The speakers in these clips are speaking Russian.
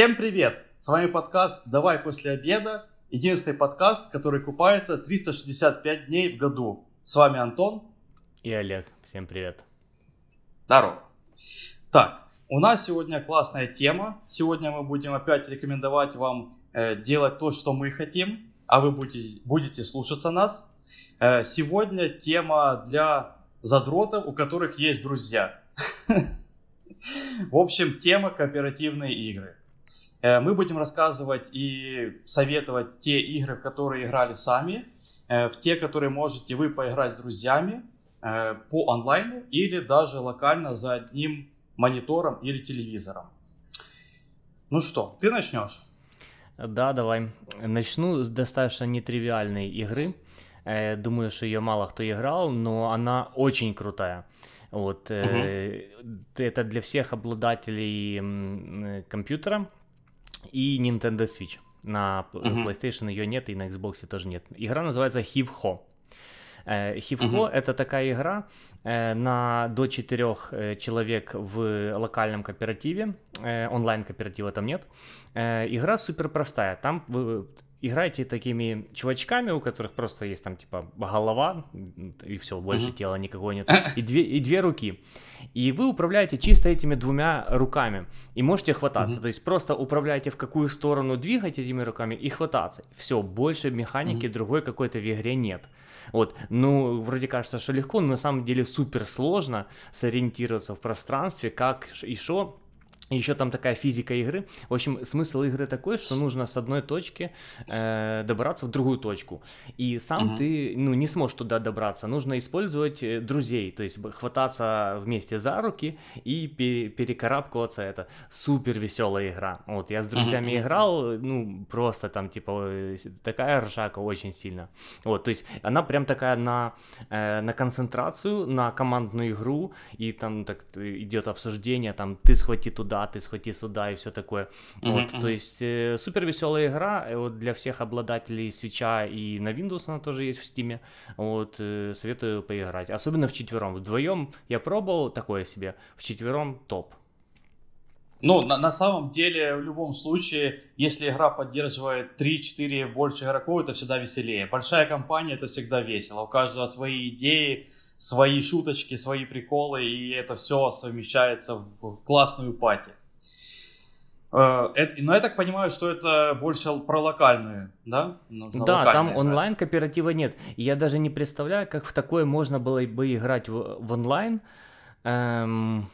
Всем привет! С вами подкаст «Давай после обеда». Единственный подкаст, который купается 365 дней в году. С вами Антон. И Олег. Всем привет. Здорово. Так, у нас сегодня классная тема. Сегодня мы будем опять рекомендовать вам э, делать то, что мы хотим, а вы будете, будете слушаться нас. Э, сегодня тема для задротов, у которых есть друзья. В общем, тема кооперативные игры. Э, мы будем рассказывать и советовать те игры, в которые играли сами, э, в те, которые можете вы поиграть с друзьями э, по онлайну или даже локально за одним монитором или телевизором. Ну что, ты начнешь? Да, давай. Начну с достаточно нетривиальной игры. Думаю, что ее мало кто играл, но она очень крутая. Вот, угу. Это для всех обладателей компьютера и Nintendo Switch. На uh-huh. PlayStation ее нет, и на Xbox тоже нет. Игра называется Hiv-Ho. Hiv-Ho uh-huh. это такая игра э, на до четырех э, человек в локальном кооперативе. Онлайн кооператива там нет. Игра супер простая. Там вы играете такими чувачками, у которых просто есть там типа голова и все, больше uh-huh. тела никакого нет, и две, и две руки. И вы управляете чисто этими двумя руками и можете хвататься. Uh-huh. То есть просто управляете в какую сторону двигать этими руками и хвататься. Все, больше механики uh-huh. другой какой-то в игре нет. Вот, ну, вроде кажется, что легко, но на самом деле супер сложно сориентироваться в пространстве, как и что еще там такая физика игры. В общем, смысл игры такой, что нужно с одной точки э, добраться в другую точку. И сам угу. ты ну, не сможешь туда добраться. Нужно использовать э, друзей, то есть хвататься вместе за руки и перекарабкиваться. Это супер веселая игра. Вот я с друзьями угу. играл, ну, просто там, типа, э, такая ржака очень сильно. Вот, то есть она прям такая на, э, на концентрацию, на командную игру, и там так идет обсуждение, там, ты схвати туда, ты схвати сюда и все такое. Mm-hmm. Вот, то есть э, супер веселая игра э, вот, для всех обладателей свеча и на Windows она тоже есть в Steam. Вот, э, советую поиграть. Особенно в четвером. Вдвоем я пробовал такое себе, в четвером топ. Ну, на, на самом деле, в любом случае, если игра поддерживает 3-4 больше игроков, это всегда веселее. Большая компания, это всегда весело. У каждого свои идеи, свои шуточки, свои приколы, и это все совмещается в классную пати. Э, но я так понимаю, что это больше про локальную, да? Нужно да, там онлайн кооператива нет. Я даже не представляю, как в такое можно было бы играть в, в онлайн. Эм...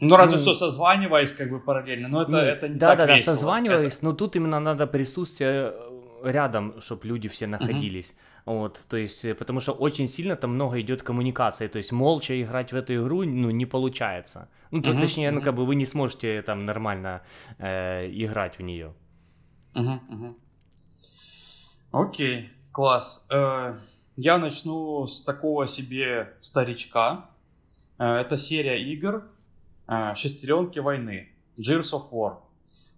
Ну, разве ну, что созваниваясь как бы параллельно, но это, не, это не да, так да, весело. Да, созваниваясь, это... но тут именно надо присутствие рядом, чтобы люди все находились. Угу. Вот, то есть, э, потому что очень сильно там много идет коммуникации, то есть молча играть в эту игру, ну, не получается. Ну, то, uh-huh, точнее, uh-huh. ну, как бы вы не сможете там нормально э, играть в нее. Uh-huh. Окей, класс. Э, я начну с такого себе старичка. Э, это серия игр э, «Шестеренки войны», Gears of War.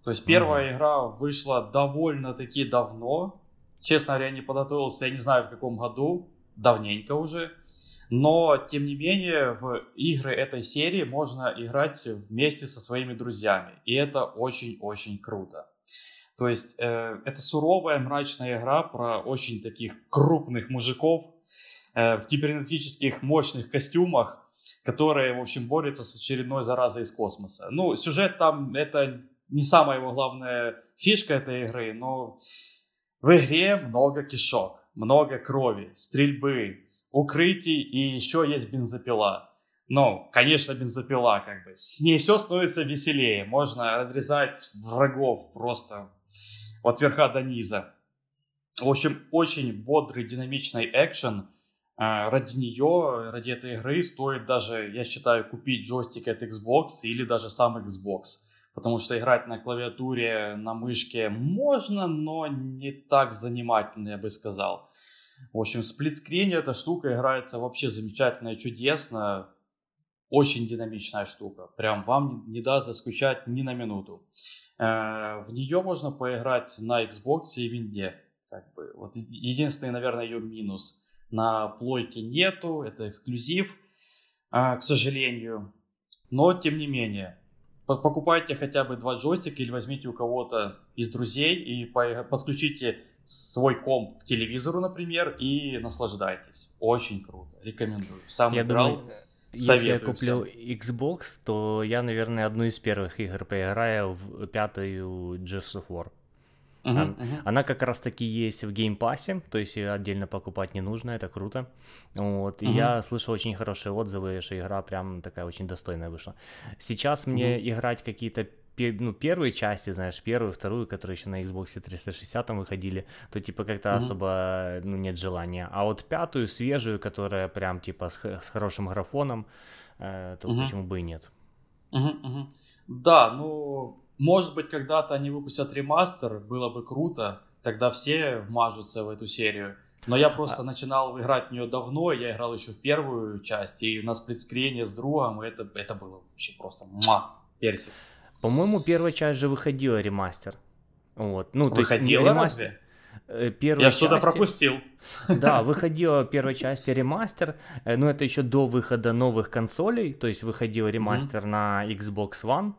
То есть первая uh-huh. игра вышла довольно-таки давно, Честно говоря, не подготовился, я не знаю в каком году, давненько уже. Но, тем не менее, в игры этой серии можно играть вместе со своими друзьями. И это очень-очень круто. То есть, э, это суровая, мрачная игра про очень таких крупных мужиков э, в кибернетических мощных костюмах, которые, в общем, борются с очередной заразой из космоса. Ну, сюжет там, это не самая его главная фишка этой игры, но в игре много кишок, много крови, стрельбы, укрытий и еще есть бензопила. Ну, конечно, бензопила, как бы. С ней все становится веселее. Можно разрезать врагов просто от верха до низа. В общем, очень бодрый, динамичный экшен. А, ради нее, ради этой игры стоит даже, я считаю, купить джойстик от Xbox или даже сам Xbox потому что играть на клавиатуре, на мышке можно, но не так занимательно, я бы сказал. В общем, в сплитскрине эта штука играется вообще замечательно и чудесно. Очень динамичная штука. Прям вам не даст заскучать ни на минуту. Э, в нее можно поиграть на Xbox и Винде. Как бы. Вот единственный, наверное, ее минус. На плойке нету, это эксклюзив, э, к сожалению. Но, тем не менее, покупайте хотя бы два джойстика или возьмите у кого-то из друзей и подключите свой комп к телевизору, например, и наслаждайтесь. Очень круто. Рекомендую. Сам я играл. Думаю, если я куплю. Xbox, то я, наверное, одну из первых игр поиграю в пятую Gears of War. Uh-huh, она, uh-huh. она как раз таки есть в Pass, то есть ее отдельно покупать не нужно, это круто. Вот, и uh-huh. я слышал очень хорошие отзывы, что игра прям такая очень достойная вышла. Сейчас мне uh-huh. играть какие-то ну, первые части, знаешь, первую, вторую, которые еще на Xbox 360 там выходили, то типа как-то mm-hmm. особо ну, нет желания. А вот пятую, свежую, которая прям типа с, с хорошим графоном, э, то mm-hmm. почему бы и нет. Mm-hmm, mm-hmm. Да, ну, может быть, когда-то они выпустят ремастер, было бы круто, тогда все вмажутся в эту серию. Но я просто а... начинал играть в нее давно, я играл еще в первую часть, и на сплитскрине с другом, это, это было вообще просто муа, персик. По-моему, первая часть же выходила ремастер. Вот. Ну, то выходила есть, разве? Э, первой Я что-то пропустил. Да, выходила первая часть ремастер, э, но это еще до выхода новых консолей, то есть выходил ремастер mm-hmm. на Xbox One,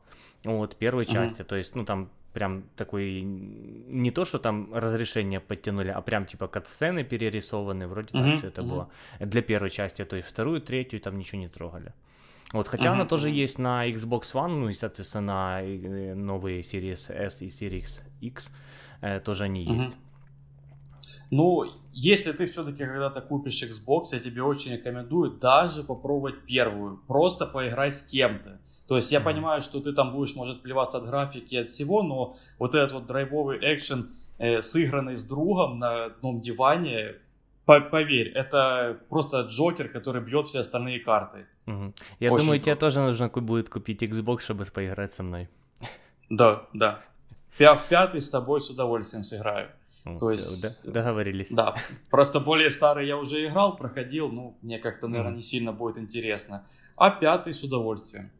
вот, первой mm-hmm. части, то есть, ну, там прям такой, не то, что там разрешение подтянули, а прям типа кат-сцены перерисованы, вроде mm-hmm. так все это mm-hmm. было. Для первой части, то есть вторую, третью там ничего не трогали. Вот, хотя uh-huh. она тоже есть на Xbox One, ну и, соответственно, на э, новые Series S и Series X э, тоже они uh-huh. есть. Ну, если ты все-таки когда-то купишь Xbox, я тебе очень рекомендую даже попробовать первую. Просто поиграй с кем-то. То есть я mm-hmm. понимаю, что ты там будешь, может, плеваться от графики и от всего, но вот этот вот драйвовый экшен, э, сыгранный с другом на одном диване, поверь, это просто Джокер, который бьет все остальные карты. Угу. Я Очень думаю, круто. тебе тоже нужно будет купить Xbox, чтобы поиграть со мной. Да, да. В пятый с тобой с удовольствием сыграю. Вот, То есть... Договорились. Да. Просто более старый я уже играл, проходил, ну, мне как-то, наверное, не сильно будет интересно. А пятый с удовольствием.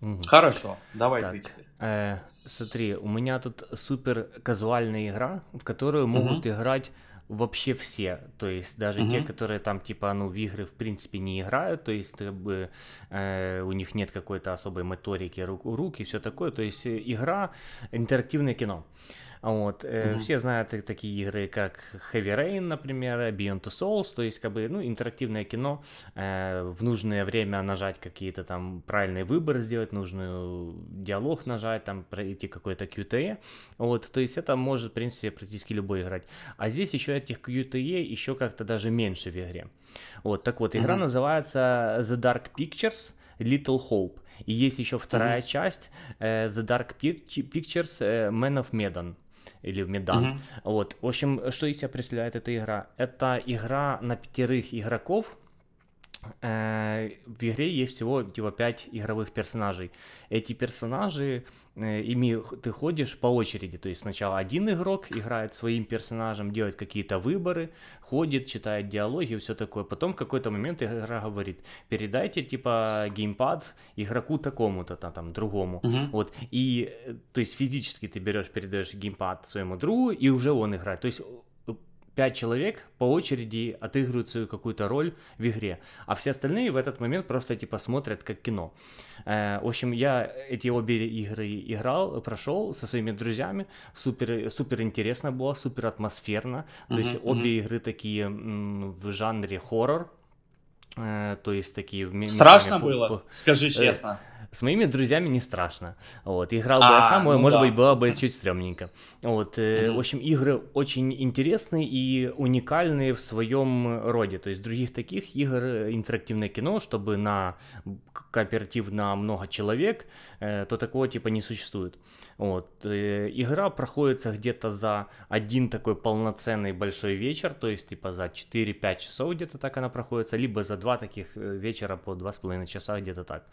Mm-hmm. Хорошо, давай так, ты теперь. Э, смотри, у меня тут супер казуальная игра, в которую могут mm-hmm. играть вообще все, то есть даже угу. те, которые там типа ну в игры в принципе не играют, то есть как бы э, у них нет какой-то особой моторики рук, рук и все такое, то есть э, игра интерактивное кино. Вот. Mm-hmm. Все знают такие игры, как Heavy Rain, например, Beyond Two Souls, то есть, как бы, ну, интерактивное кино, э, в нужное время нажать какие-то там правильные выборы сделать, нужный диалог нажать, там, пройти какой-то QTE, вот, то есть это может, в принципе, практически любой играть. А здесь еще этих QTE еще как-то даже меньше в игре. Вот, так вот, игра mm-hmm. называется The Dark Pictures Little Hope. И есть еще вторая mm-hmm. часть э, The Dark Pictures э, Man of Medan или в Медан. Mm-hmm. Вот. В общем, что из себя представляет эта игра? Это игра на пятерых игроков, э, в игре есть всего типа 5 игровых персонажей. Эти персонажи ими ты ходишь по очереди, то есть сначала один игрок играет своим персонажем, делает какие-то выборы, ходит, читает диалоги, все такое. Потом в какой-то момент игра говорит, передайте типа геймпад игроку такому-то там, там другому, uh-huh. вот. И э, то есть физически ты берешь, передаешь геймпад своему другу и уже он играет. То есть пять человек по очереди отыгрывают свою какую-то роль в игре, а все остальные в этот момент просто типа смотрят как кино. Э, в общем, я эти обе игры играл, прошел со своими друзьями, супер, супер интересно было, супер атмосферно, то uh-huh, есть uh-huh. обе игры такие м, в жанре хоррор, э, то есть такие... Страшно было? По, Скажи э, честно. Э, с моими друзьями не страшно. Вот, играл бы а, я сам, ну может да. быть, было бы чуть стрёмненько. Вот, mm-hmm. в общем, игры очень интересные и уникальные в своем роде. То есть других таких игр э, интерактивное кино, чтобы на кооператив на много человек, э, то такого типа не существует. Вот. Игра проходится где-то за один такой полноценный большой вечер, то есть типа за 4-5 часов где-то так она проходится, либо за два таких вечера по 2,5 часа где-то так.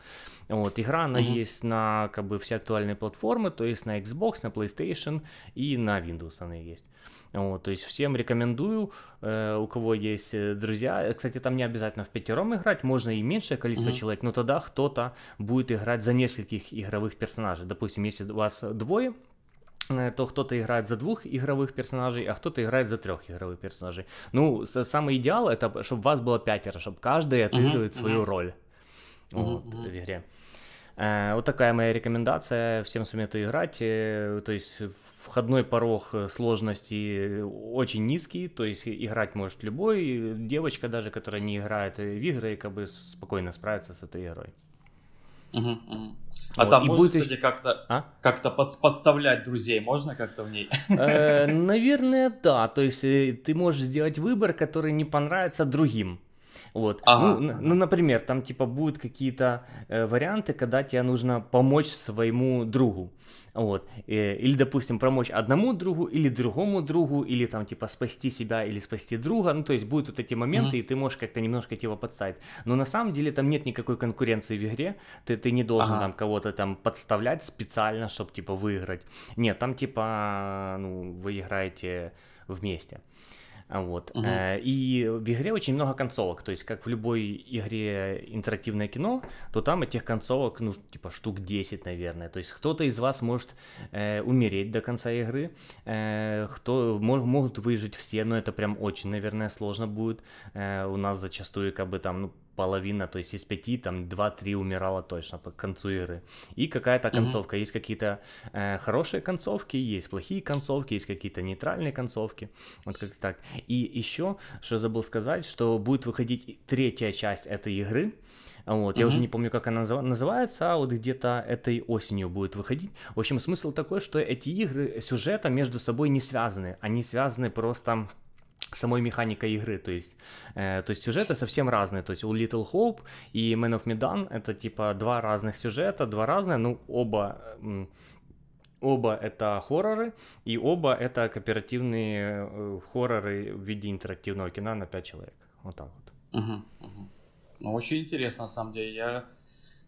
Вот. Игра она mm-hmm. есть на как бы все актуальные платформы, то есть на Xbox, на PlayStation и на Windows она есть. Вот, то есть всем рекомендую, э, у кого есть э, друзья. Кстати, там не обязательно в пятером играть, можно и меньшее количество mm-hmm. человек, но тогда кто-то будет играть за нескольких игровых персонажей. Допустим, если у вас двое, э, то кто-то играет за двух игровых персонажей, а кто-то играет за трех игровых персонажей. Ну, самый идеал это, чтобы вас было пятеро, чтобы каждый отыгрывает mm-hmm. свою роль mm-hmm. вот, в игре. Э, вот такая моя рекомендация. Всем советую играть. Э, то есть входной порог э, сложности очень низкий, то есть играть может любой, девочка даже, которая не играет в игры, как бы спокойно справится с этой игрой. Угу, угу. А вот. там и можно, будет... кстати, как-то а? как под, подставлять друзей, можно как-то в ней? Э, наверное, да. То есть ты можешь сделать выбор, который не понравится другим. Вот. Ага. Ну, ну, например, там типа будут какие-то э, варианты, когда тебе нужно помочь своему другу. Вот. Э, или, допустим, помочь одному другу, или другому другу, или там типа спасти себя, или спасти друга. Ну, то есть будут вот эти моменты, mm-hmm. и ты можешь как-то немножко его подставить. Но на самом деле там нет никакой конкуренции в игре. Ты, ты не должен ага. там кого-то там подставлять специально, чтобы типа выиграть. Нет, там типа, ну, вы играете вместе. Вот. Угу. И в игре очень много концовок. То есть, как в любой игре интерактивное кино, то там этих концовок, ну, типа штук 10, наверное. То есть, кто-то из вас может э, умереть до конца игры, э, кто мог, могут выжить все, но это прям очень, наверное, сложно будет. Э, у нас зачастую, как бы там, ну, половина, то есть из пяти, там два-три умирало точно по концу игры. И какая-то концовка. Mm-hmm. Есть какие-то э, хорошие концовки, есть плохие концовки, есть какие-то нейтральные концовки. Вот как так. И еще, что забыл сказать, что будет выходить третья часть этой игры. Вот, mm-hmm. я уже не помню, как она называется, а вот где-то этой осенью будет выходить. В общем, смысл такой, что эти игры сюжета между собой не связаны. Они связаны просто самой механикой игры, то есть, э, то есть сюжеты совсем разные, то есть у Little Hope и Man of Medan это типа два разных сюжета, два разных, ну оба оба это хорроры и оба это кооперативные э, хорроры в виде интерактивного кино на 5 человек, вот так вот. Угу, угу. Ну очень интересно на самом деле, я,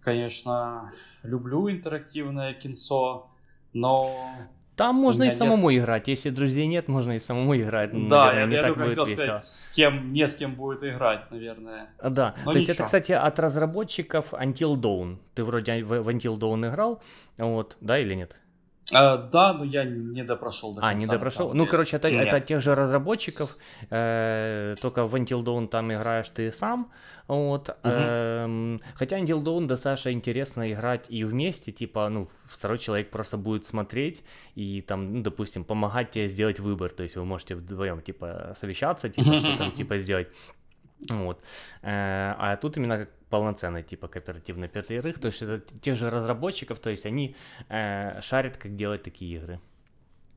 конечно, люблю интерактивное кинцо, но там можно и самому нет... играть. Если друзей нет, можно и самому играть. Да, наверное, я, не я так будет весело. сказать, с кем, не с кем будет играть, наверное. А, да, Но то ничего. есть это, кстати, от разработчиков Until Dawn. Ты вроде в, в Until Dawn играл, вот, да или нет? А, да, но я не допрошел до конца. А, не допрошел? Ну, короче, это, это от тех же разработчиков, э, только в Until Dawn там играешь ты сам, вот. Угу. Э, хотя Until Dawn достаточно интересно играть и вместе, типа, ну, второй человек просто будет смотреть и там, ну, допустим, помогать тебе сделать выбор, то есть вы можете вдвоем, типа, совещаться, типа, что там, типа, сделать. Вот. Э, а тут именно как полноценный типа кооперативный пятерых, то есть это тех же разработчиков, то есть они э, шарят, как делать такие игры.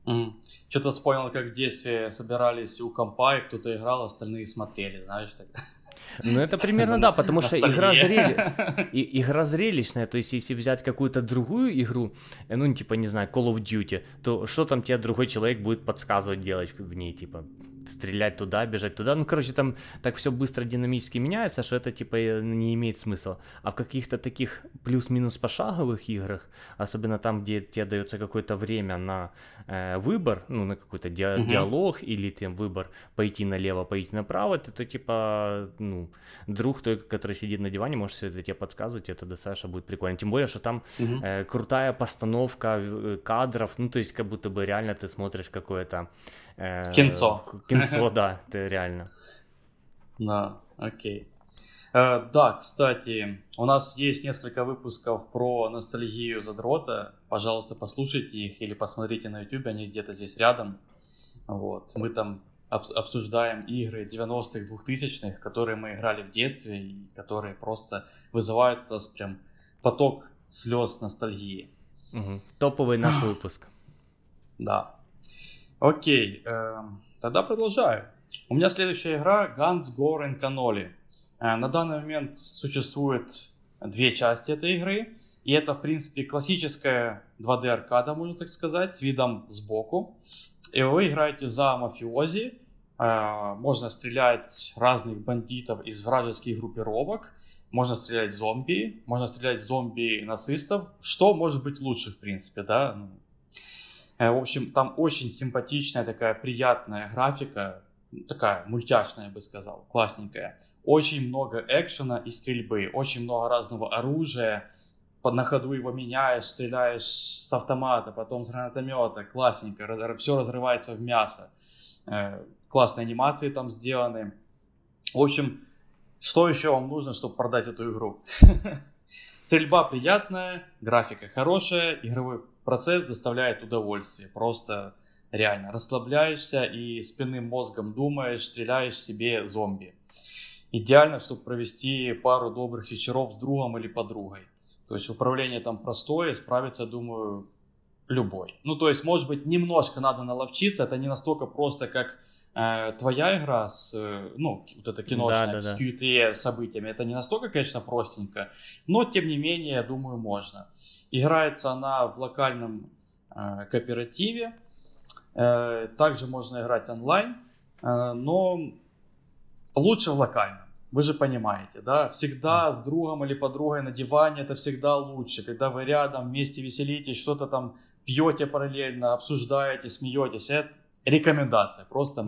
Mm. Что-то вспомнил, как в детстве собирались у компа, и кто-то играл, остальные смотрели, знаешь, так. Ну, это примерно да, потому что игра, зрели... и, игра зрелищная, то есть если взять какую-то другую игру, э, ну, типа, не знаю, Call of Duty, то что там тебе другой человек будет подсказывать делать в ней, типа, стрелять туда, бежать туда. Ну, короче, там так все быстро динамически меняется, что это типа не имеет смысла. А в каких-то таких плюс-минус пошаговых играх, особенно там, где тебе дается какое-то время на э, выбор, ну, на какой-то ди- uh-huh. диалог или там выбор пойти налево, пойти направо, то, то типа, ну, друг той, который сидит на диване, может все это тебе подсказывать, это достаточно будет прикольно. Тем более, что там uh-huh. э, крутая постановка э, кадров, ну, то есть как будто бы реально ты смотришь какое-то Э, кинцо. Кинцо, да, это реально. Да, окей. Э, да, кстати, у нас есть несколько выпусков про ностальгию задрота. Пожалуйста, послушайте их или посмотрите на YouTube, они где-то здесь рядом. Вот. Мы там обсуждаем игры 90-х, 2000-х, которые мы играли в детстве и которые просто вызывают у нас прям поток слез ностальгии. Угу. Топовый наш выпуск. Да. Окей, э, тогда продолжаю. У меня следующая игра Guns, Gore and Cannoli. Э, на данный момент существует две части этой игры. И это, в принципе, классическая 2D аркада, можно так сказать, с видом сбоку. И вы играете за мафиози. Э, можно стрелять разных бандитов из вражеских группировок. Можно стрелять зомби. Можно стрелять зомби-нацистов. Что может быть лучше, в принципе, да? Э, в общем, там очень симпатичная такая приятная графика, такая мультяшная, я бы сказал, классненькая. Очень много экшена и стрельбы, очень много разного оружия. Под на ходу его меняешь, стреляешь с автомата, потом с гранатомета, классненько, все разрывается в мясо. Э, классные анимации там сделаны. В общем, что еще вам нужно, чтобы продать эту игру? Стрельба приятная, графика хорошая, игровой процесс доставляет удовольствие. Просто реально расслабляешься и спинным мозгом думаешь, стреляешь себе зомби. Идеально, чтобы провести пару добрых вечеров с другом или подругой. То есть управление там простое, справится, думаю, любой. Ну, то есть, может быть, немножко надо наловчиться, это не настолько просто, как э, твоя игра с, э, ну, вот эта киношная, да, да, с Q3 событиями. Это не настолько, конечно, простенько, но, тем не менее, я думаю, можно. Играется она в локальном э, кооперативе, э, также можно играть онлайн, э, но лучше в локальном. Вы же понимаете, да? Всегда с другом или подругой на диване это всегда лучше, когда вы рядом вместе веселитесь, что-то там пьете параллельно, обсуждаете, смеетесь. Это рекомендация, просто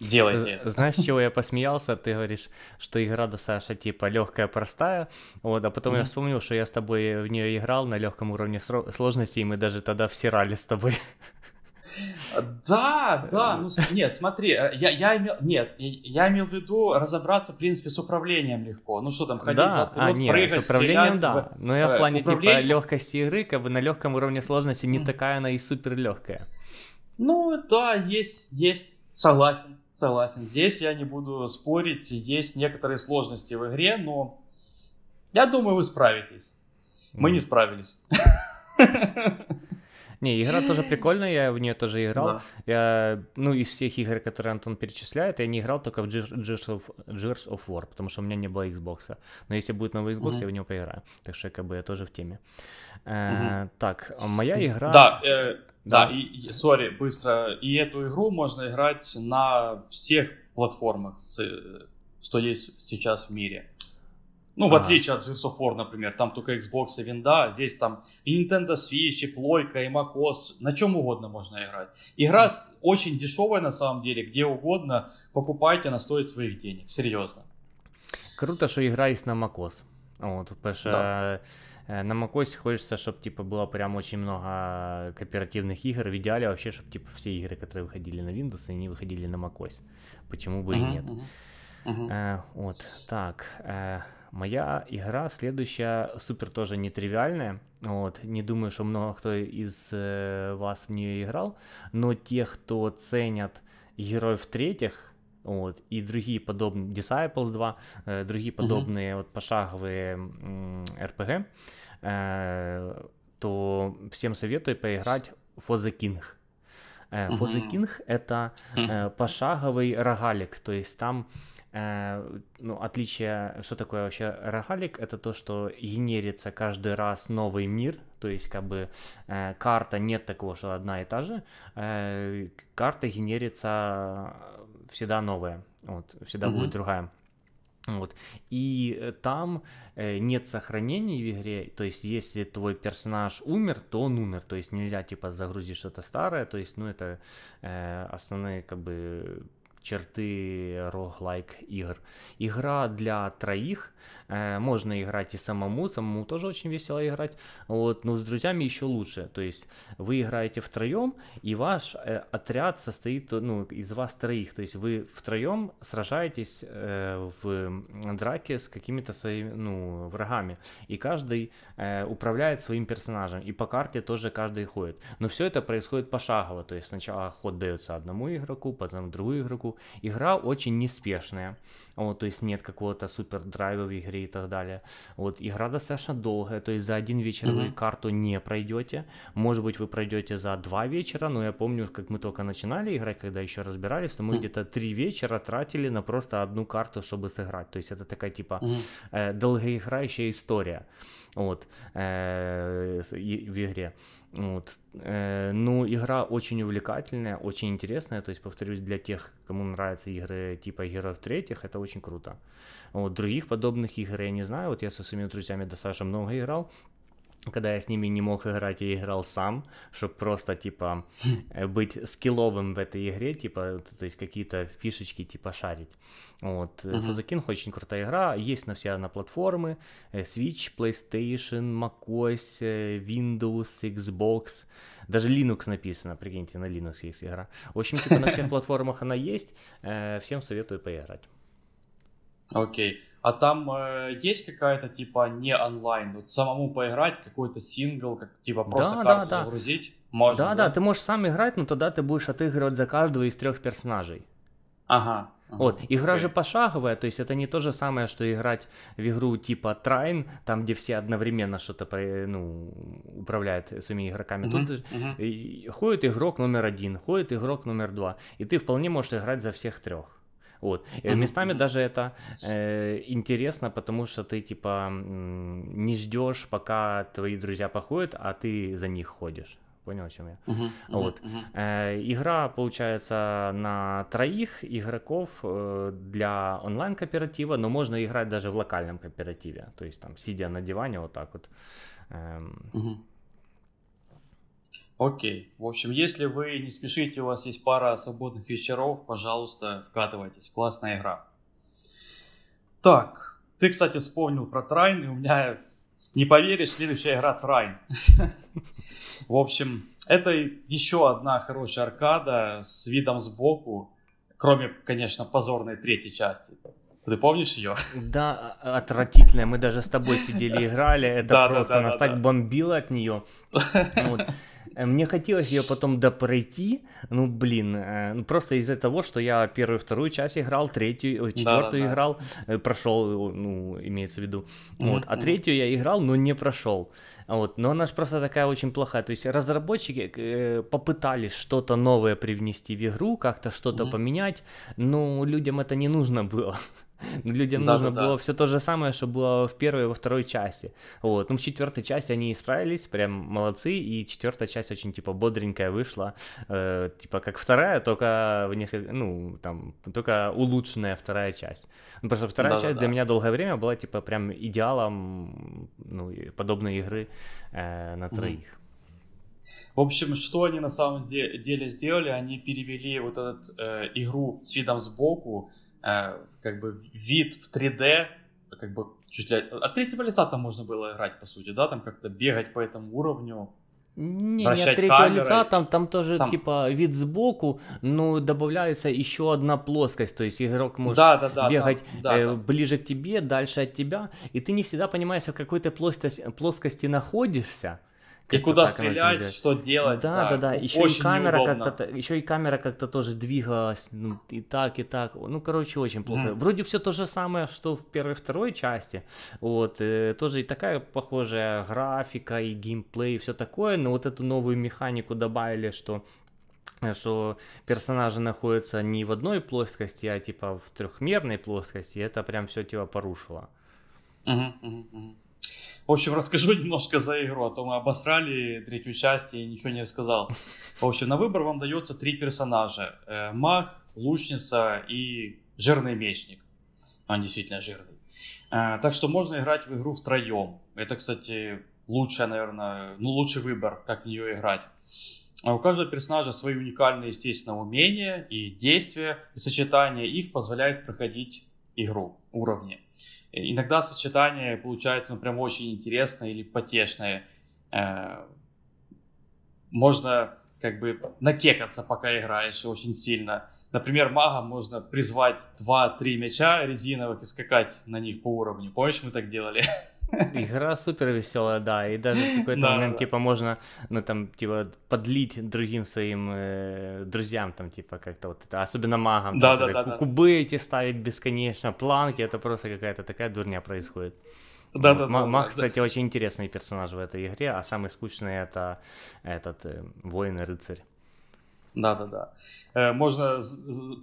делайте это. Знаешь, чего я посмеялся? Ты говоришь, что игра до Саша типа легкая, простая. Вот, а потом mm-hmm. я вспомнил, что я с тобой в нее играл на легком уровне сложности, и мы даже тогда всирали с тобой. Да, да, ну нет, смотри, э, я, я имел, нет, я имел в виду разобраться, в принципе, с управлением легко. Ну что там, ходить да? за а, нет, прыгать, с управлением, стрелять, да. Но я в э, плане типа, управление... типа легкости игры, как бы на легком уровне сложности не такая она и супер легкая. Ну да, есть, есть, согласен, согласен. Здесь я не буду спорить, есть некоторые сложности в игре, но я думаю, вы справитесь. Мы не справились. Не, игра тоже прикольная, я в нее тоже играл. Да. Я, ну, из всех игр, которые Антон перечисляет, я не играл только в Gears of, Gears of War, потому что у меня не было Xbox. Но если будет новый Xbox, mm-hmm. я в него поиграю. Так что, как бы, я тоже в теме. Mm-hmm. Э, так, моя игра... Да, э, да, да, и, сори, быстро. И эту игру можно играть на всех платформах, с, что есть сейчас в мире. Ну, в отличие от Gears of War, например, там только Xbox и винда, а здесь там и Nintendo Switch, и плойка, и macOS, на чем угодно можно играть. Игра очень дешевая на самом деле, где угодно покупайте, она стоит своих денег, серьезно. Круто, что игра есть на macOS. Вот, потому что да. Э, на macOS хочется, чтобы типа было прям очень много кооперативных игр. В идеале вообще, чтобы типа все игры, которые выходили на Windows, они выходили на macOS. Почему бы uh-huh, и нет. Uh-huh. Uh-huh. Э, вот, так. Э, Моя игра следующая супер тоже нетривиальная. Вот, не думаю, что много кто из э, вас в нее играл, но те, кто ценят героев третьих, вот, и другие подобные, Disciples 2, э, другие подобные mm-hmm. вот пошаговые м, RPG, э, то всем советую поиграть For the King. Э, For the King это э, пошаговый рогалик, то есть там Э, ну, отличие, что такое вообще рогалик, это то, что генерится каждый раз новый мир, то есть как бы э, карта нет такого, что одна и та же, э, карта генерится всегда новая, вот, всегда mm-hmm. будет другая. Вот. И там э, нет сохранений в игре, то есть если твой персонаж умер, то он умер, то есть нельзя типа загрузить что-то старое, то есть ну это э, основные как бы черты роглайк игр. Игра для троих, можно играть и самому, самому тоже очень весело играть, вот, но с друзьями еще лучше, то есть вы играете втроем, и ваш э, отряд состоит ну, из вас троих, то есть вы втроем сражаетесь э, в драке с какими-то своими ну, врагами, и каждый э, управляет своим персонажем, и по карте тоже каждый ходит, но все это происходит пошагово, то есть сначала ход дается одному игроку, потом другому игроку, Игра очень неспешная, вот, то есть нет какого-то супер драйва в игре и так далее. Вот, игра достаточно долгая, то есть за один вечер mm-hmm. вы карту не пройдете. Может быть, вы пройдете за два вечера, но я помню, как мы только начинали играть, когда еще разбирались, то мы mm-hmm. где-то три вечера тратили на просто одну карту, чтобы сыграть. То есть это такая типа mm-hmm. э, долгоиграющая история вот, э, в игре. Вот. Э, ну, игра очень увлекательная, очень интересная. То есть, повторюсь, для тех, кому нравятся игры типа героев третьих, это очень круто. Вот, других подобных игр я не знаю. Вот я со своими друзьями достаточно много играл когда я с ними не мог играть, я играл сам, чтобы просто, типа, э, быть скилловым в этой игре, типа, то есть какие-то фишечки, типа, шарить. Вот. Uh-huh. For the King очень крутая игра, есть на все на платформы, э, Switch, PlayStation, macOS, Windows, Xbox, даже Linux написано, прикиньте, на Linux есть игра. В общем, типа, на всех платформах она есть, всем советую поиграть. Окей. Okay. А там э, есть какая-то типа не онлайн, вот самому поиграть какой-то сингл, как типа просто да, карту да, да. загрузить? Можно, да, да, да, ты можешь сам играть, но тогда ты будешь отыгрывать за каждого из трех персонажей. Ага. Вот, игра okay. же пошаговая, то есть это не то же самое, что играть в игру типа Трайн, там, где все одновременно что-то ну, управляют своими игроками. Uh-huh. Тут uh-huh. ходит игрок номер один, ходит игрок номер два, и ты вполне можешь играть за всех трех. Вот. Mm-hmm. Местами даже это э, интересно, потому что ты типа не ждешь, пока твои друзья походят, а ты за них ходишь. Понял, о чем я? Uh-huh, uh-huh, вот. Uh-huh. Э, игра получается на троих игроков э, для онлайн кооператива, но можно играть даже в локальном кооперативе, то есть там сидя на диване вот так вот. Эм... Uh-huh. Окей. В общем, если вы не спешите, у вас есть пара свободных вечеров, пожалуйста, вкатывайтесь. Классная игра. Так, ты, кстати, вспомнил про Трайн, и у меня, не поверишь, следующая игра Трайн. В общем, это еще одна хорошая аркада с видом сбоку, кроме, конечно, позорной третьей части. Ты помнишь ее? Да, отвратительная. Мы даже с тобой сидели играли. Это да, просто да, да, нас да, так да. бомбило от нее. Вот. Э, мне хотелось ее потом допройти, ну блин, э, ну просто из-за того, что я первую, вторую часть играл, третью, э, четвертую да, да, играл, прошел, ну имеется в виду, mm-hmm. вот, а третью я играл, но не прошел. Вот, но она же просто такая очень плохая. То есть разработчики э, попытались что-то новое привнести в игру, как-то что-то mm-hmm. поменять, но людям это не нужно было. Людям да, нужно да, было да. все то же самое, что было в первой и во второй части. Вот. Ну, в четвертой части они исправились, прям молодцы, и четвертая часть очень, типа, бодренькая вышла, э, типа, как вторая, только в несколько, ну, там, только улучшенная вторая часть. Ну, потому что вторая да, часть да, для да. меня долгое время была, типа, прям идеалом, ну, подобной игры э, на троих. В общем, что они на самом деле сделали? Они перевели вот эту э, игру с видом сбоку Э, как бы вид в 3D, как бы чуть ли от третьего лица там можно было играть, по сути, да, там как-то бегать по этому уровню. Не, не от третьего камерой. лица, там, там тоже там... типа вид сбоку, но добавляется еще одна плоскость, то есть игрок может да, да, да, бегать там, да, э, да. ближе к тебе, дальше от тебя, и ты не всегда понимаешь, в какой то плоскости, плоскости находишься. И куда стрелять, что делать. Да, да, да. Еще и камера как-то, еще и камера как-то тоже двигалась, ну, и так, и так. Ну, короче, очень плохо. Mm. Вроде все то же самое, что в первой, второй части. Вот, э, тоже и такая похожая графика, и геймплей, и все такое, но вот эту новую механику добавили, что что персонажи находятся не в одной плоскости, а типа в трехмерной плоскости, это прям все типа порушило. Uh-huh, uh-huh, uh-huh. В общем, расскажу немножко за игру, а то мы обосрали третью часть и ничего не рассказал. В общем, на выбор вам дается три персонажа. Э, маг, лучница и жирный мечник. Он действительно жирный. Э, так что можно играть в игру втроем. Это, кстати, лучшая, наверное, ну, лучший выбор, как в нее играть. А у каждого персонажа свои уникальные, естественно, умения и действия, и сочетание их позволяет проходить игру, уровни. Иногда сочетание получается ну, прям очень интересное или потешное. Э, можно как бы накекаться, пока играешь очень сильно. Например, мага можно призвать 2-3 мяча резиновых и скакать на них по уровню. Помнишь, мы так делали? Игра супер веселая, да, и даже в какой-то да, момент, да. типа, можно, ну, там, типа, подлить другим своим э, друзьям, там, типа, как-то вот это, особенно магам, да, там, да, да, кубы эти ставить бесконечно, планки, это просто какая-то такая дурня происходит. Да, да, да. Маг, да, кстати, да. очень интересный персонаж в этой игре, а самый скучный это этот э, воин и рыцарь. Да-да-да. Э, можно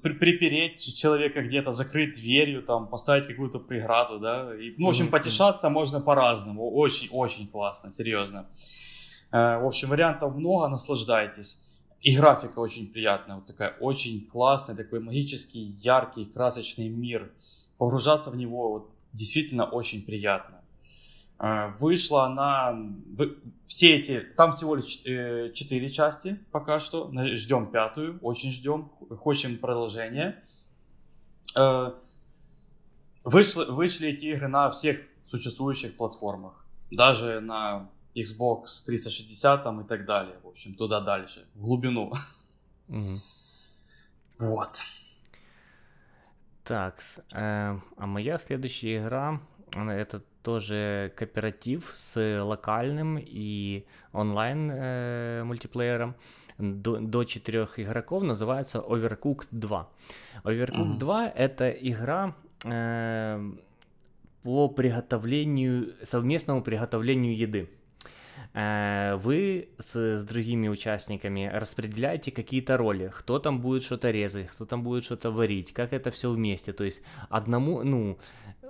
припереть человека где-то, закрыть дверью, там, поставить какую-то преграду, да. И, ну, в общем, потешаться можно по-разному. Очень-очень классно, серьезно. Э, в общем, вариантов много, наслаждайтесь. И графика очень приятная, вот такая очень классная, такой магический, яркий, красочный мир. Погружаться в него вот, действительно очень приятно. Э, вышла она... Все эти... Там всего лишь э, четыре части пока что. Ждем пятую, очень ждем. Хочем продолжение. Э, вышли, вышли эти игры на всех существующих платформах. Даже на Xbox 360 там, и так далее. В общем, туда дальше. В глубину. Угу. Вот. Так, э, а моя следующая игра это тоже кооператив с локальным и онлайн э, мультиплеером до, до 4 игроков, называется Overcooked 2. Overcooked mm-hmm. 2 это игра э, по приготовлению, совместному приготовлению еды. Э, вы с, с другими участниками распределяете какие-то роли, кто там будет что-то резать, кто там будет что-то варить, как это все вместе. То есть одному, ну,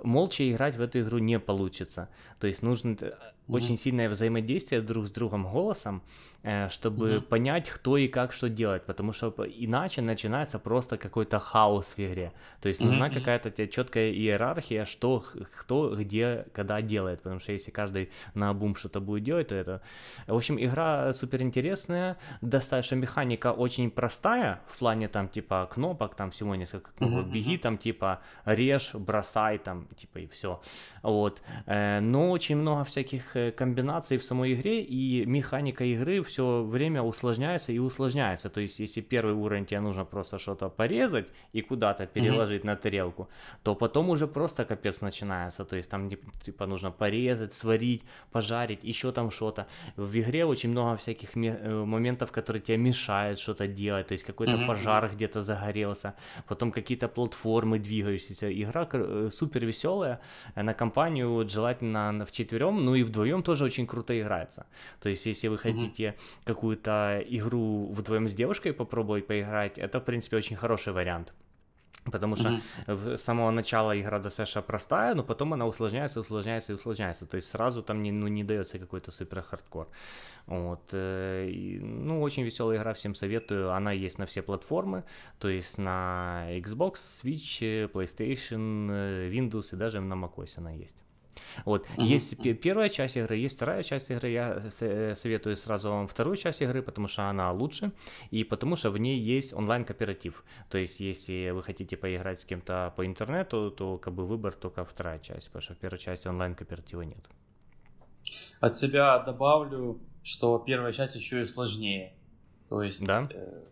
молча играть в эту игру не получится. То есть нужно mm-hmm. очень сильное взаимодействие друг с другом голосом, Э, чтобы mm-hmm. понять, кто и как что делать, потому что иначе начинается просто какой-то хаос в игре. То есть нужна mm-hmm. какая-то четкая иерархия, что кто где когда делает, потому что если каждый на бум что-то будет делать, то это... В общем, игра супер интересная, достаточно механика очень простая в плане там типа кнопок, там всего несколько кнопок, беги там типа режь, бросай там типа и все. Вот. Э, но очень много всяких э, комбинаций в самой игре и механика игры все время усложняется и усложняется. То есть, если первый уровень тебе нужно просто что-то порезать и куда-то переложить mm-hmm. на тарелку, то потом уже просто капец начинается. То есть, там типа нужно порезать, сварить, пожарить, еще там что-то. В игре очень много всяких э, моментов, которые тебе мешают что-то делать. То есть, какой-то mm-hmm. пожар где-то загорелся, потом какие-то платформы двигающиеся. Игра супер веселая, на компанию желательно в четвером, ну и вдвоем тоже очень круто играется. То есть, если вы хотите mm-hmm какую-то игру вдвоем с девушкой попробовать поиграть, это, в принципе, очень хороший вариант. Потому что mm-hmm. с самого начала игра достаточно простая, но потом она усложняется, усложняется и усложняется. То есть сразу там не, ну, не дается какой-то супер хардкор. Вот. Э, и, ну, очень веселая игра, всем советую. Она есть на все платформы, то есть на Xbox, Switch, PlayStation, э, Windows и даже на macOS она есть. Вот. Uh-huh. Есть первая часть игры, есть вторая часть игры. Я э, советую сразу вам вторую часть игры, потому что она лучше, и потому что в ней есть онлайн-кооператив. То есть, если вы хотите поиграть с кем-то по интернету, то как бы выбор только вторая часть, потому что в первой части онлайн-кооператива нет. От себя добавлю, что первая часть еще и сложнее. То есть, да, э,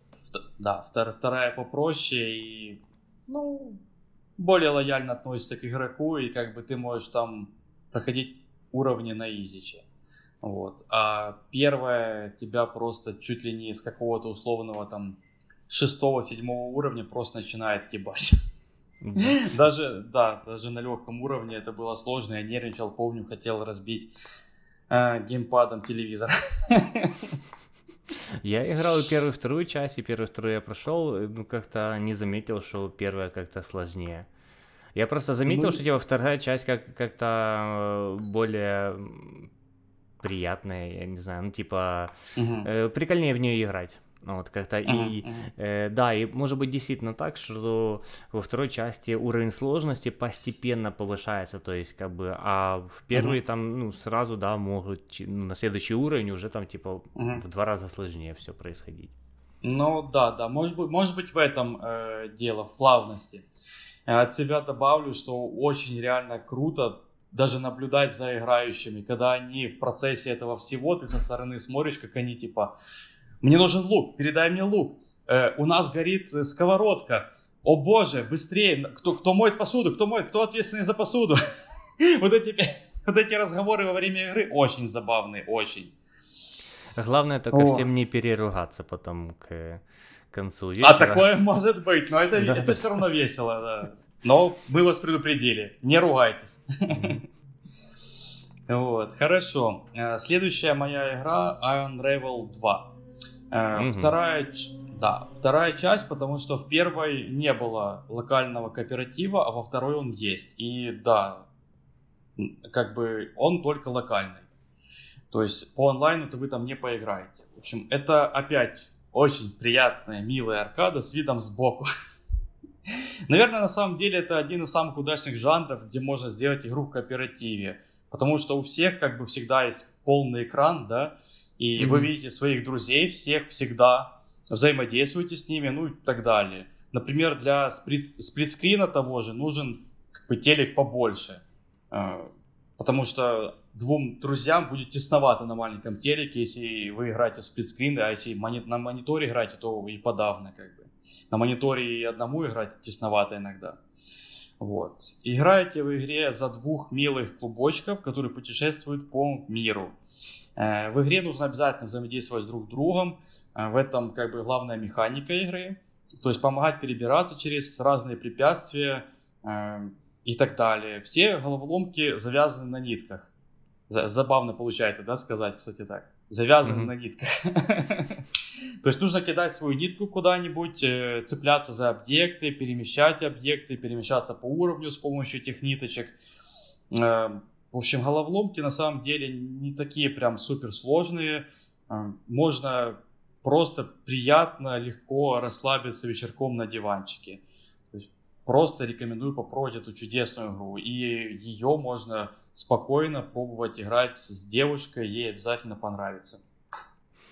да втор- вторая попроще и, ну, более лояльно относится к игроку, и как бы ты можешь там проходить уровни на изиче. Вот. А первое тебя просто чуть ли не с какого-то условного там шестого-седьмого уровня просто начинает ебать. Даже, да, даже на легком уровне это было сложно. Я нервничал, помню, хотел разбить э, геймпадом телевизор. Я играл первую вторую часть, и первую вторую я прошел, ну как-то не заметил, что первая как-то сложнее. Я просто заметил, ну... что типа вторая часть как- как-то э, более приятная, я не знаю, ну типа угу. э, прикольнее в нее играть. Вот как-то uh-huh, и uh-huh. Э, да, и может быть действительно так, что во второй части уровень сложности постепенно повышается, то есть как бы, а в первый uh-huh. там ну сразу да могут ну, на следующий уровень уже там типа uh-huh. в два раза сложнее все происходить. Ну да, да, может быть, может быть в этом э, дело в плавности. От себя добавлю, что очень реально круто даже наблюдать за играющими, когда они в процессе этого всего, ты со стороны смотришь, как они типа, мне нужен лук, передай мне лук, э, у нас горит э, сковородка, о боже, быстрее, кто, кто моет посуду, кто моет, кто ответственный за посуду. Вот эти, вот эти разговоры во время игры очень забавные, очень. Главное только О. всем не переругаться потом к концу а вечера. А такое может быть, но это, да. это все равно весело, да. Но мы вас предупредили, не ругайтесь. Вот, хорошо. Э, следующая моя игра Unravel 2. Э, вторая, да, вторая часть, потому что в первой не было локального кооператива, а во второй он есть. И да, как бы он только локальный. То есть по онлайну-то вы там не поиграете. В общем, это опять очень приятная, милая аркада с видом сбоку. Наверное, на самом деле это один из самых удачных жанров, где можно сделать игру в кооперативе. Потому что у всех как бы всегда есть полный экран, да, и mm-hmm. вы видите своих друзей всех всегда, взаимодействуете с ними, ну и так далее. Например, для сплит- сплитскрина того же нужен как бы телек побольше. А, потому что двум друзьям будет тесновато на маленьком телеке, если вы играете в сплитскрин, а если на мониторе играете, то и подавно как бы. На мониторе и одному играть тесновато иногда. Вот. Играете в игре за двух милых клубочков, которые путешествуют по миру. Э, в игре нужно обязательно взаимодействовать с друг другом. Э, в этом как бы главная механика игры. То есть помогать перебираться через разные препятствия э, и так далее. Все головоломки завязаны на нитках. Забавно получается, да, сказать, кстати, так. Завязаны mm-hmm. на нитках. То есть нужно кидать свою нитку куда-нибудь, цепляться за объекты, перемещать объекты, перемещаться по уровню с помощью этих ниточек. В общем, головоломки на самом деле не такие прям супер сложные. А, можно просто приятно, легко расслабиться вечерком на диванчике. Просто рекомендую попробовать эту чудесную игру. И ее можно спокойно пробовать играть с девушкой, ей обязательно понравится.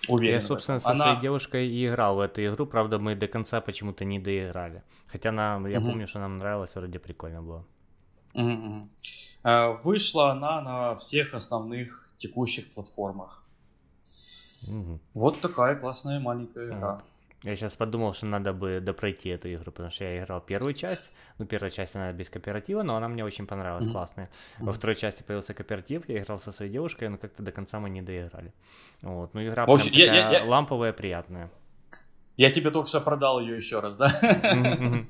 Уверен я, собственно, со она... своей девушкой и играл в эту игру, правда, мы до конца почему-то не доиграли. Хотя нам, я угу. помню, что нам нравилось, вроде прикольно было. Угу. Вышла она на всех основных текущих платформах. Угу. Вот такая классная маленькая игра. Я сейчас подумал, что надо бы допройти эту игру, потому что я играл первую часть. Ну, первая часть она без кооператива, но она мне очень понравилась, mm-hmm. классная. Во второй части появился кооператив, я играл со своей девушкой, но как-то до конца мы не доиграли. Вот, ну игра общем, прям я, такая я, я... ламповая, приятная. Я тебе только что продал ее еще раз, да?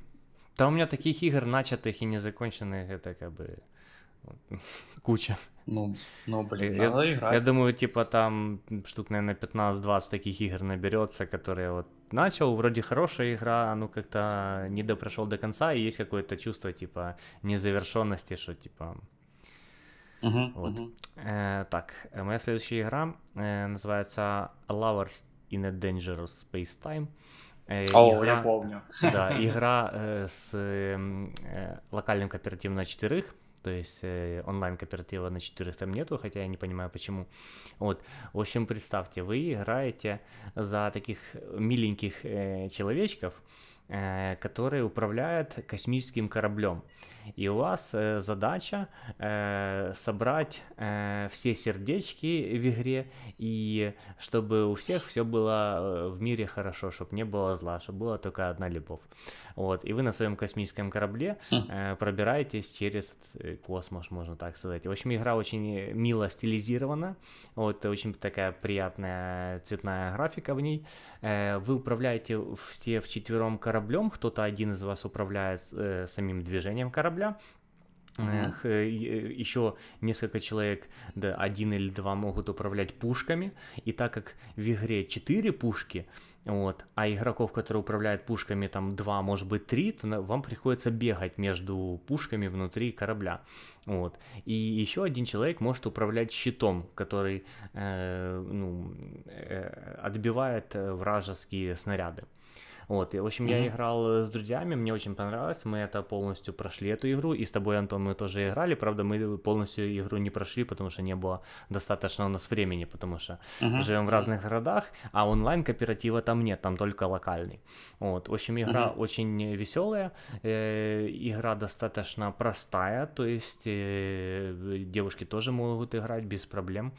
Да у меня таких игр начатых и незаконченных, это как бы куча. Ну, ну блин, я, надо играть. Я думаю, типа там штук, наверное, 15-20 таких игр наберется, которые вот начал, вроде хорошая игра, а ну как-то не допрошел до конца, и есть какое-то чувство, типа, незавершенности, что типа... Uh-huh, вот. uh-huh. Э, так, моя следующая игра э, называется Lovers in a Dangerous Space Time. Э, О, игра, я помню. Да, игра э, с э, локальным кооперативом на четырех, то есть э, онлайн кооператива на четырех там нету, хотя я не понимаю почему. Вот, в общем, представьте, вы играете за таких миленьких э, человечков, э, которые управляют космическим кораблем. И у вас э, задача э, собрать э, все сердечки в игре, и чтобы у всех все было в мире хорошо, чтобы не было зла, чтобы была только одна любовь. Вот, и вы на своем космическом корабле хм. э, пробираетесь через э, космос, можно так сказать. В общем, игра очень мило стилизирована, вот, очень такая приятная цветная графика в ней. Э, вы управляете все в четвером кораблем, кто-то один из вас управляет э, самим движением корабля, Mm-hmm. Еще несколько человек, да, один или два могут управлять пушками. И так как в игре четыре пушки, вот, а игроков, которые управляют пушками, там два, может быть, три, то вам приходится бегать между пушками внутри корабля. Вот. И еще один человек может управлять щитом, который э, ну, э, отбивает э, вражеские снаряды. Вот, и, в общем, mm-hmm. я играл с друзьями, мне очень понравилось, мы это полностью прошли, эту игру, и с тобой, Антон, мы тоже играли, правда, мы полностью игру не прошли, потому что не было достаточно у нас времени, потому что mm-hmm. живем в разных городах, а онлайн-кооператива там нет, там только локальный. Вот, в общем, игра mm-hmm. очень веселая, э, игра достаточно простая, то есть э, девушки тоже могут играть без проблем,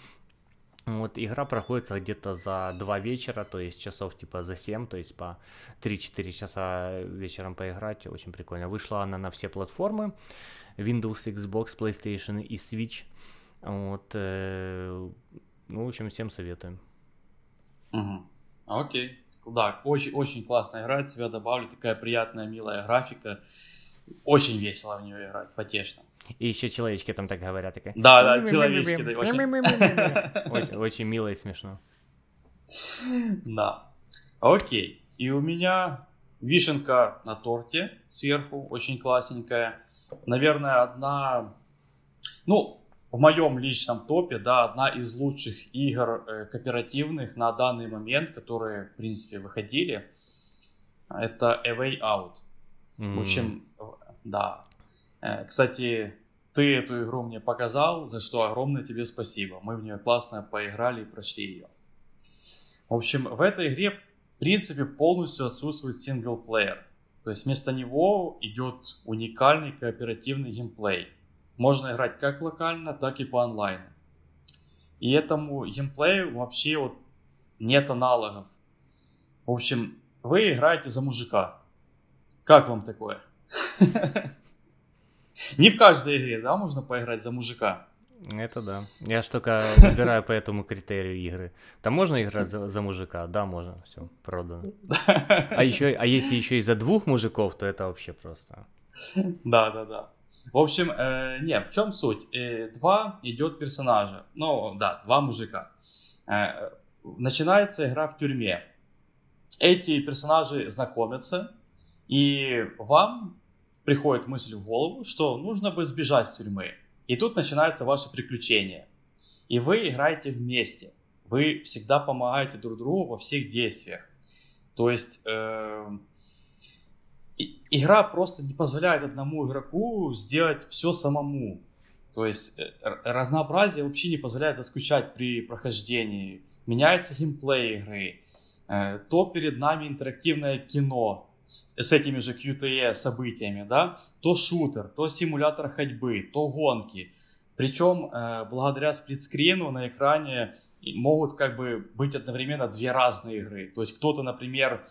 вот игра проходится где-то за 2 вечера, то есть часов типа за 7, то есть по 3-4 часа вечером поиграть, очень прикольно. Вышла она на все платформы, Windows, Xbox, PlayStation и Switch. Вот, э, ну, в общем, всем советуем. Угу. Окей. Да, очень, очень классно играть, себя добавлю, такая приятная, милая графика. Очень весело в нее играть, потешно. И еще человечки там так говорят. Такая... Да, да, человечки. Очень, очень мило и смешно. Да. Окей. И у меня вишенка на торте сверху, очень классненькая. Наверное, одна, ну, в моем личном топе, да, одна из лучших игр э, кооперативных на данный момент, которые, в принципе, выходили. Это A Way Out. Mm. В общем, да, кстати, ты эту игру мне показал, за что огромное тебе спасибо. Мы в нее классно поиграли и прошли ее. В общем, в этой игре, в принципе, полностью отсутствует синглплеер. То есть вместо него идет уникальный кооперативный геймплей. Можно играть как локально, так и по онлайну. И этому геймплею вообще вот нет аналогов. В общем, вы играете за мужика. Как вам такое? Не в каждой игре, да, можно поиграть за мужика. Это да. Я ж только выбираю по этому критерию игры. Там можно играть за, за мужика? Да, можно. Все, продано. А еще, а если еще и за двух мужиков, то это вообще просто. Да, да, да. В общем, э, не, в чем суть? Э, два идет персонажа. Ну, да, два мужика. Э, начинается игра в тюрьме. Эти персонажи знакомятся, и вам приходит мысль в голову, что нужно бы сбежать с тюрьмы. И тут начинается ваше приключение. И вы играете вместе. Вы всегда помогаете друг другу во всех действиях. То есть э, игра просто не позволяет одному игроку сделать все самому. То есть э, разнообразие вообще не позволяет заскучать при прохождении. Меняется геймплей игры. Э, то перед нами интерактивное кино с, с этими же QTE событиями, да, то шутер, то симулятор ходьбы, то гонки. Причем э, благодаря сплитскрину на экране могут как бы быть одновременно две разные игры. То есть кто-то, например,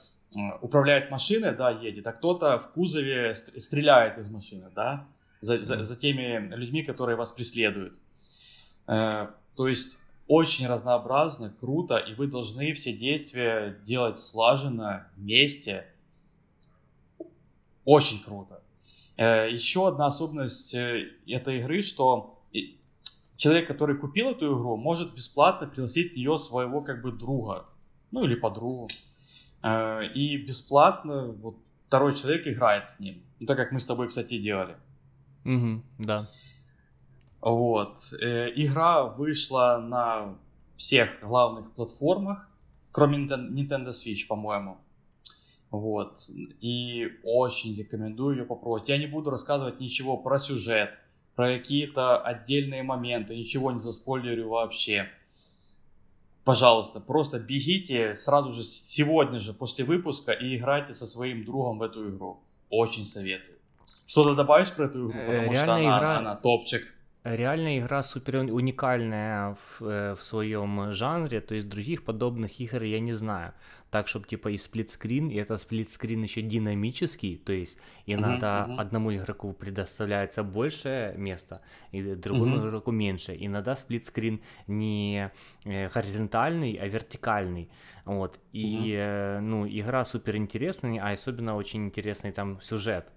управляет машиной, да, едет, а кто-то в кузове стреляет из машины, да, за, за, за теми людьми, которые вас преследуют. Э, то есть очень разнообразно, круто, и вы должны все действия делать слаженно, вместе. Очень круто. Э, еще одна особенность э, этой игры, что человек, который купил эту игру, может бесплатно пригласить в нее своего как бы друга, ну или подругу. Э, и бесплатно вот второй человек играет с ним. Ну, так как мы с тобой, кстати, делали. Угу, да. Вот. Игра вышла на всех главных платформах, кроме Nintendo Switch, по-моему. Вот. И очень рекомендую ее попробовать. Я не буду рассказывать ничего про сюжет, про какие-то отдельные моменты, ничего не заспойлерю вообще пожалуйста, просто бегите сразу же сегодня же после выпуска и играйте со своим другом в эту игру. Очень советую. Что-то добавишь про эту игру? Потому Реальная что она, игра... она топчик. Реальная игра супер уникальная в, э, в своем жанре, то есть других подобных игр я не знаю так, чтобы типа и сплитскрин, и это сплитскрин еще динамический, то есть иногда uh-huh, uh-huh. одному игроку предоставляется больше места, и другому uh-huh. игроку меньше. Иногда сплитскрин не э, горизонтальный, а вертикальный. Вот. И uh-huh. ну, игра супер интересная, а особенно очень интересный там сюжет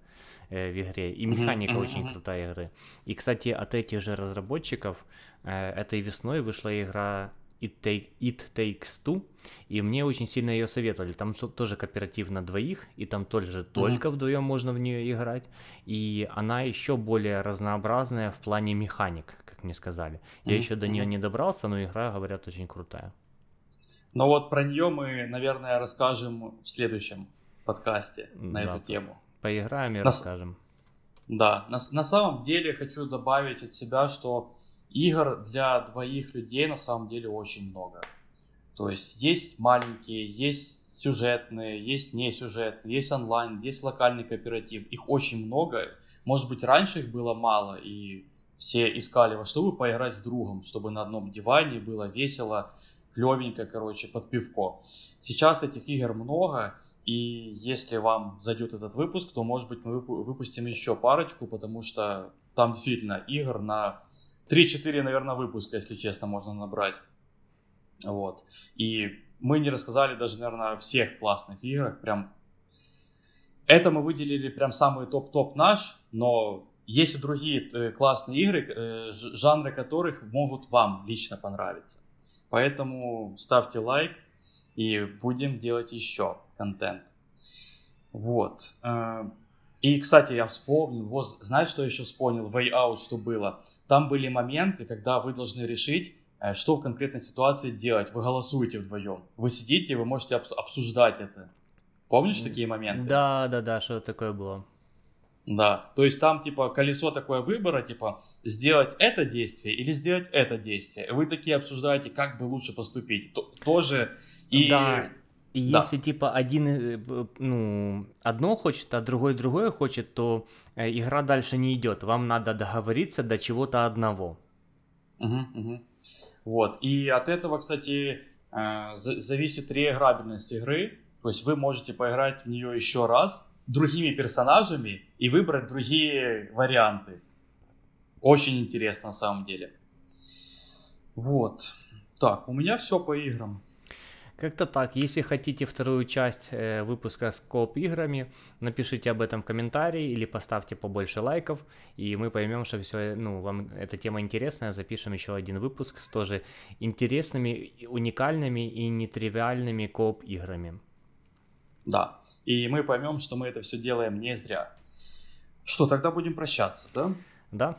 э, в игре. И механика uh-huh, очень крутая игры. И, кстати, от этих же разработчиков э, этой весной вышла игра It, Take, It Takes Two, и мне очень сильно ее советовали. Там тоже кооператив на двоих, и там тоже mm-hmm. только вдвоем можно в нее играть, и она еще более разнообразная в плане механик, как мне сказали. Я mm-hmm. еще до нее не добрался, но игра, говорят, очень крутая. Но вот про нее мы, наверное, расскажем в следующем подкасте на да, эту тему. Поиграем и на... расскажем. Да, на, на самом деле хочу добавить от себя, что игр для двоих людей на самом деле очень много. То есть есть маленькие, есть сюжетные, есть не сюжетные, есть онлайн, есть локальный кооператив. Их очень много. Может быть, раньше их было мало, и все искали во что бы поиграть с другом, чтобы на одном диване было весело, клевенько, короче, под пивко. Сейчас этих игр много, и если вам зайдет этот выпуск, то, может быть, мы выпустим еще парочку, потому что там действительно игр на 3-4, наверное, выпуска, если честно, можно набрать. Вот. И мы не рассказали даже, наверное, о всех классных играх. Прям это мы выделили прям самый топ-топ наш, но есть и другие э, классные игры, э, жанры которых могут вам лично понравиться. Поэтому ставьте лайк и будем делать еще контент. Вот. Э, и, кстати, я вспомнил, вот, знаешь, что еще вспомнил? Way Out, что было? Там были моменты, когда вы должны решить, что в конкретной ситуации делать. Вы голосуете вдвоем. Вы сидите, вы можете обсуждать это. Помнишь такие моменты? Да, да, да, что такое было. Да, то есть там типа колесо такое выбора, типа сделать это действие или сделать это действие. Вы такие обсуждаете, как бы лучше поступить. Тоже и да. И да. если типа один, э, ну, одно хочет, а другой другое хочет, то э, игра дальше не идет. Вам надо договориться до чего-то одного. Угу, угу. Вот. И от этого, кстати, э, зависит реиграбельность игры. То есть вы можете поиграть в нее еще раз, другими персонажами и выбрать другие варианты. Очень интересно на самом деле. Вот. Так, у меня все по играм. Как-то так. Если хотите вторую часть э, выпуска с коп играми, напишите об этом в комментарии или поставьте побольше лайков, и мы поймем, что все, ну, вам эта тема интересная, запишем еще один выпуск с тоже интересными, уникальными и нетривиальными коп играми. Да. И мы поймем, что мы это все делаем не зря. Что, тогда будем прощаться, да? Да.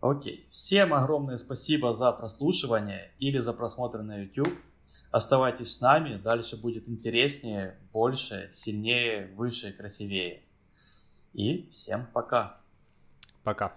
Окей. Всем огромное спасибо за прослушивание или за просмотр на YouTube. Оставайтесь с нами, дальше будет интереснее, больше, сильнее, выше, красивее. И всем пока. Пока.